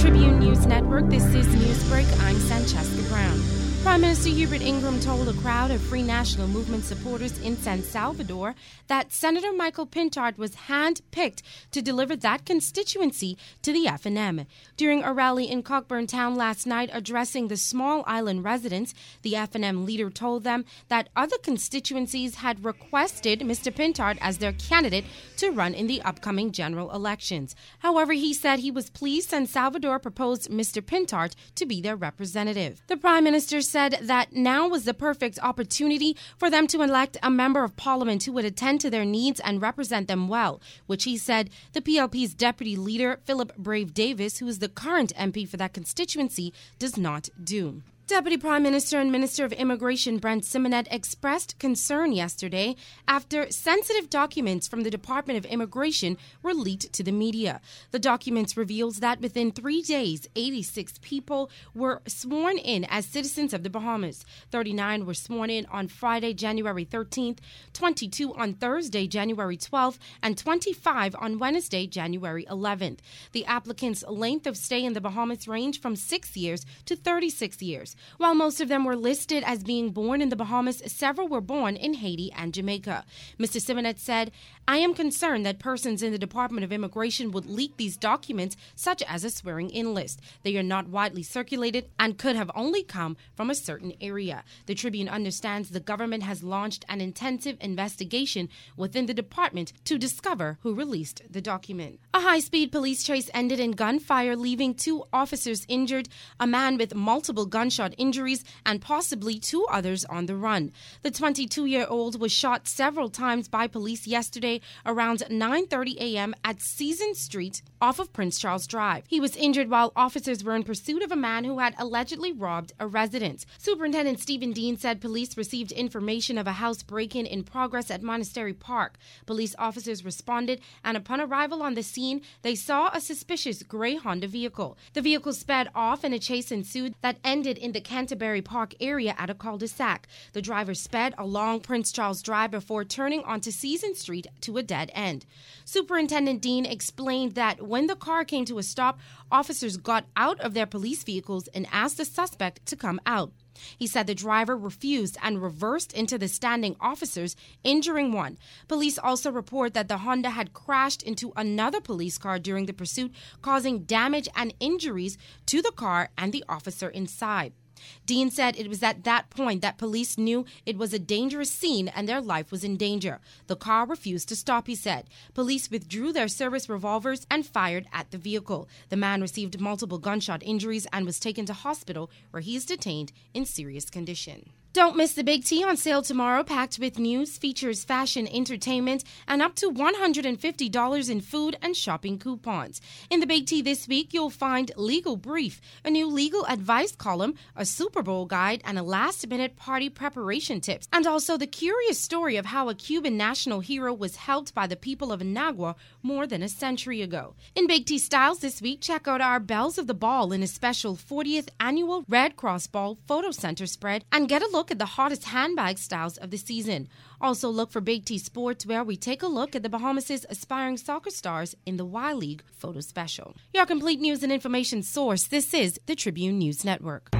Tribune News Network, this is Newsbreak. I'm Sancheska Brown. Prime Minister Hubert Ingraham told a crowd of Free National Movement supporters in San Salvador that Senator Michael Pintard was hand-picked to deliver that constituency to the FNM. During a rally in Cockburn Town last night addressing the small island residents, the FNM leader told them that other constituencies had requested Mr. Pintard as their candidate to run in the upcoming general elections. However, he said he was pleased San Salvador proposed Mr. Pintard to be their representative. The Prime Minister said that now was the perfect opportunity for them to elect a member of parliament who would attend to their needs and represent them well, which he said the PLP's deputy leader, Philip Brave Davis, who is the current MP for that constituency, does not do. Deputy Prime Minister and Minister of Immigration Brent Symonette expressed concern yesterday after sensitive documents from the Department of Immigration were leaked to the media. The documents reveals that within 3 days, 86 people were sworn in as citizens of the Bahamas. 39 were sworn in on Friday, January 13th, 22 on Thursday, January 12th, and 25 on Wednesday, January 11th. The applicants' length of stay in the Bahamas range from 6 years to 36 years. While most of them were listed as being born in the Bahamas, several were born in Haiti and Jamaica. Mr. Symonette said, I am concerned that persons in the Department of Immigration would leak these documents, such as a swearing in list. They are not widely circulated and could have only come from a certain area. The Tribune understands the government has launched an intensive investigation within the department to discover who released the document. A high speed police chase ended in gunfire, leaving two officers injured, a man with multiple gunshot injuries, and possibly two others on the run. The 22 year old was shot several times by police yesterday around 9:30 a.m. at Season Street off of Prince Charles Drive. He was injured while officers were in pursuit of a man who had allegedly robbed a residence. Superintendent Stephen Dean said police received information of a house break-in in progress at Monastery Park. Police officers responded and upon arrival on the scene, they saw a suspicious gray Honda vehicle. The vehicle sped off and a chase ensued that ended in the Canterbury Park area at a cul-de-sac. The driver sped along Prince Charles Drive before turning onto Season Street to a dead end. Superintendent Dean explained that when the car came to a stop, officers got out of their police vehicles and asked the suspect to come out. He said the driver refused and reversed into the standing officers, injuring one. Police also report that the Honda had crashed into another police car during the pursuit, causing damage and injuries to the car and the officer inside. Dean said it was at that point that police knew it was a dangerous scene and their life was in danger. The car refused to stop, he said. Police withdrew their service revolvers and fired at the vehicle. The man received multiple gunshot injuries and was taken to hospital where he is detained in serious condition. Don't miss the Big T on sale tomorrow, packed with news, features, fashion, entertainment, and up to $150 in food and shopping coupons. In the Big T this week, you'll find Legal Brief, a new legal advice column, a Super Bowl guide, and a last minute party preparation tips. And also the curious story of how a Cuban national hero was helped by the people of Nagua more than a century ago. In Big T Styles this week, check out our Belles of the Ball in a special 40th annual Red Cross Ball Photo Center spread and get a look look at the hottest handbag styles of the season. Also, look for Big T Sports, where we take a look at the Bahamas' aspiring soccer stars in the Y League photo special. Your complete news and information source this is the Tribune News Network.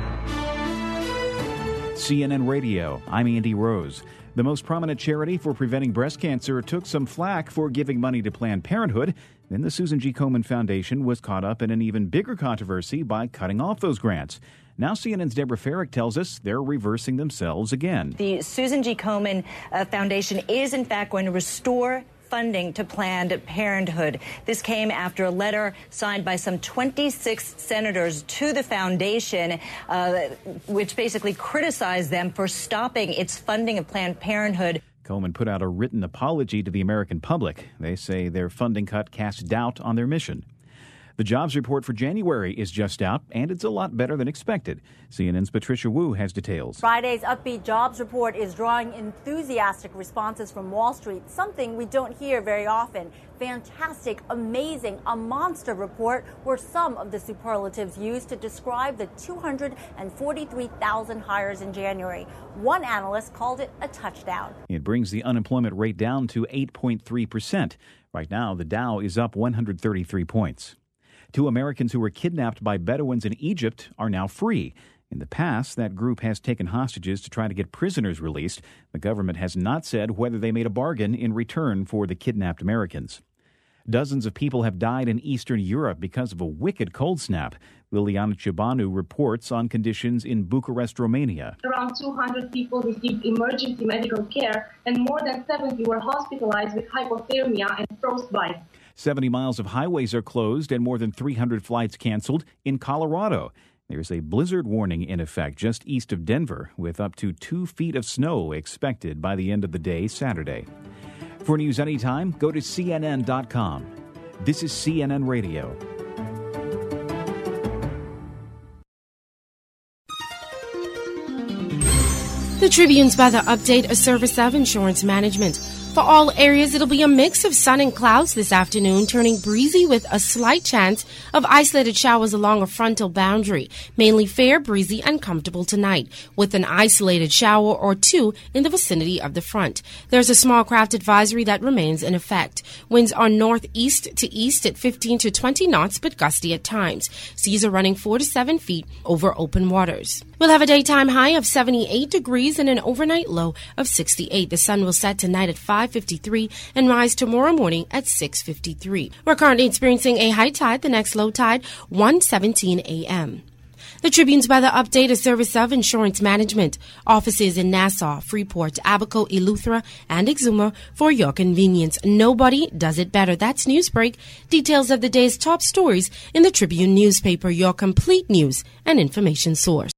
CNN Radio, I'm Andy Rose. The most prominent charity for preventing breast cancer took some flack for giving money to Planned Parenthood. Then the Susan G. Komen Foundation was caught up in an even bigger controversy by cutting off those grants. Now, CNN's Deborah Feyerick tells us they're reversing themselves again. The Susan G. Komen uh, Foundation is, in fact, going to restore funding to Planned Parenthood. This came after a letter signed by some 26 senators to the foundation, uh, which basically criticized them for stopping its funding of Planned Parenthood. Komen put out a written apology to the American public. They say their funding cut casts doubt on their mission. The jobs report for January is just out, and it's a lot better than expected. CNN's Patricia Wu has details. Friday's upbeat jobs report is drawing enthusiastic responses from Wall Street, something we don't hear very often. Fantastic, amazing, a monster report were some of the superlatives used to describe the 243,000 hires in January. One analyst called it a touchdown. It brings the unemployment rate down to 8.3%. Right now, the Dow is up 133 points. Two Americans who were kidnapped by Bedouins in Egypt are now free. In the past, that group has taken hostages to try to get prisoners released. The government has not said whether they made a bargain in return for the kidnapped Americans. Dozens of people have died in Eastern Europe because of a wicked cold snap. Liliana Ciobanu reports on conditions in Bucharest, Romania. Around 200 people received emergency medical care, and more than 70 were hospitalized with hypothermia and frostbite. 70 miles of highways are closed and more than 300 flights canceled in Colorado. There's a blizzard warning in effect just east of Denver, with up to two feet of snow expected by the end of the day Saturday. For news anytime, go to CNN.com. This is CNN Radio. The Tribune's the update a service of insurance management. For all areas, it'll be a mix of sun and clouds this afternoon, turning breezy with a slight chance of isolated showers along a frontal boundary. Mainly fair, breezy, and comfortable tonight, with an isolated shower or two in the vicinity of the front. There's a small craft advisory that remains in effect. Winds are northeast to east at 15 to 20 knots, but gusty at times. Seas are running 4 to 7 feet over open waters. We'll have a daytime high of 78 degrees and an overnight low of 68. The sun will set tonight at 5 5:53 and rise tomorrow morning at 6:53. We're currently experiencing a high tide, the next low tide 1:17 a.m. The Tribune's weather update, a service of insurance management. Offices in Nassau, Freeport, Abaco, Eleuthera, and Exuma for your convenience. Nobody does it better. That's Newsbreak. Details of the day's top stories in the Tribune newspaper, your complete news and information source.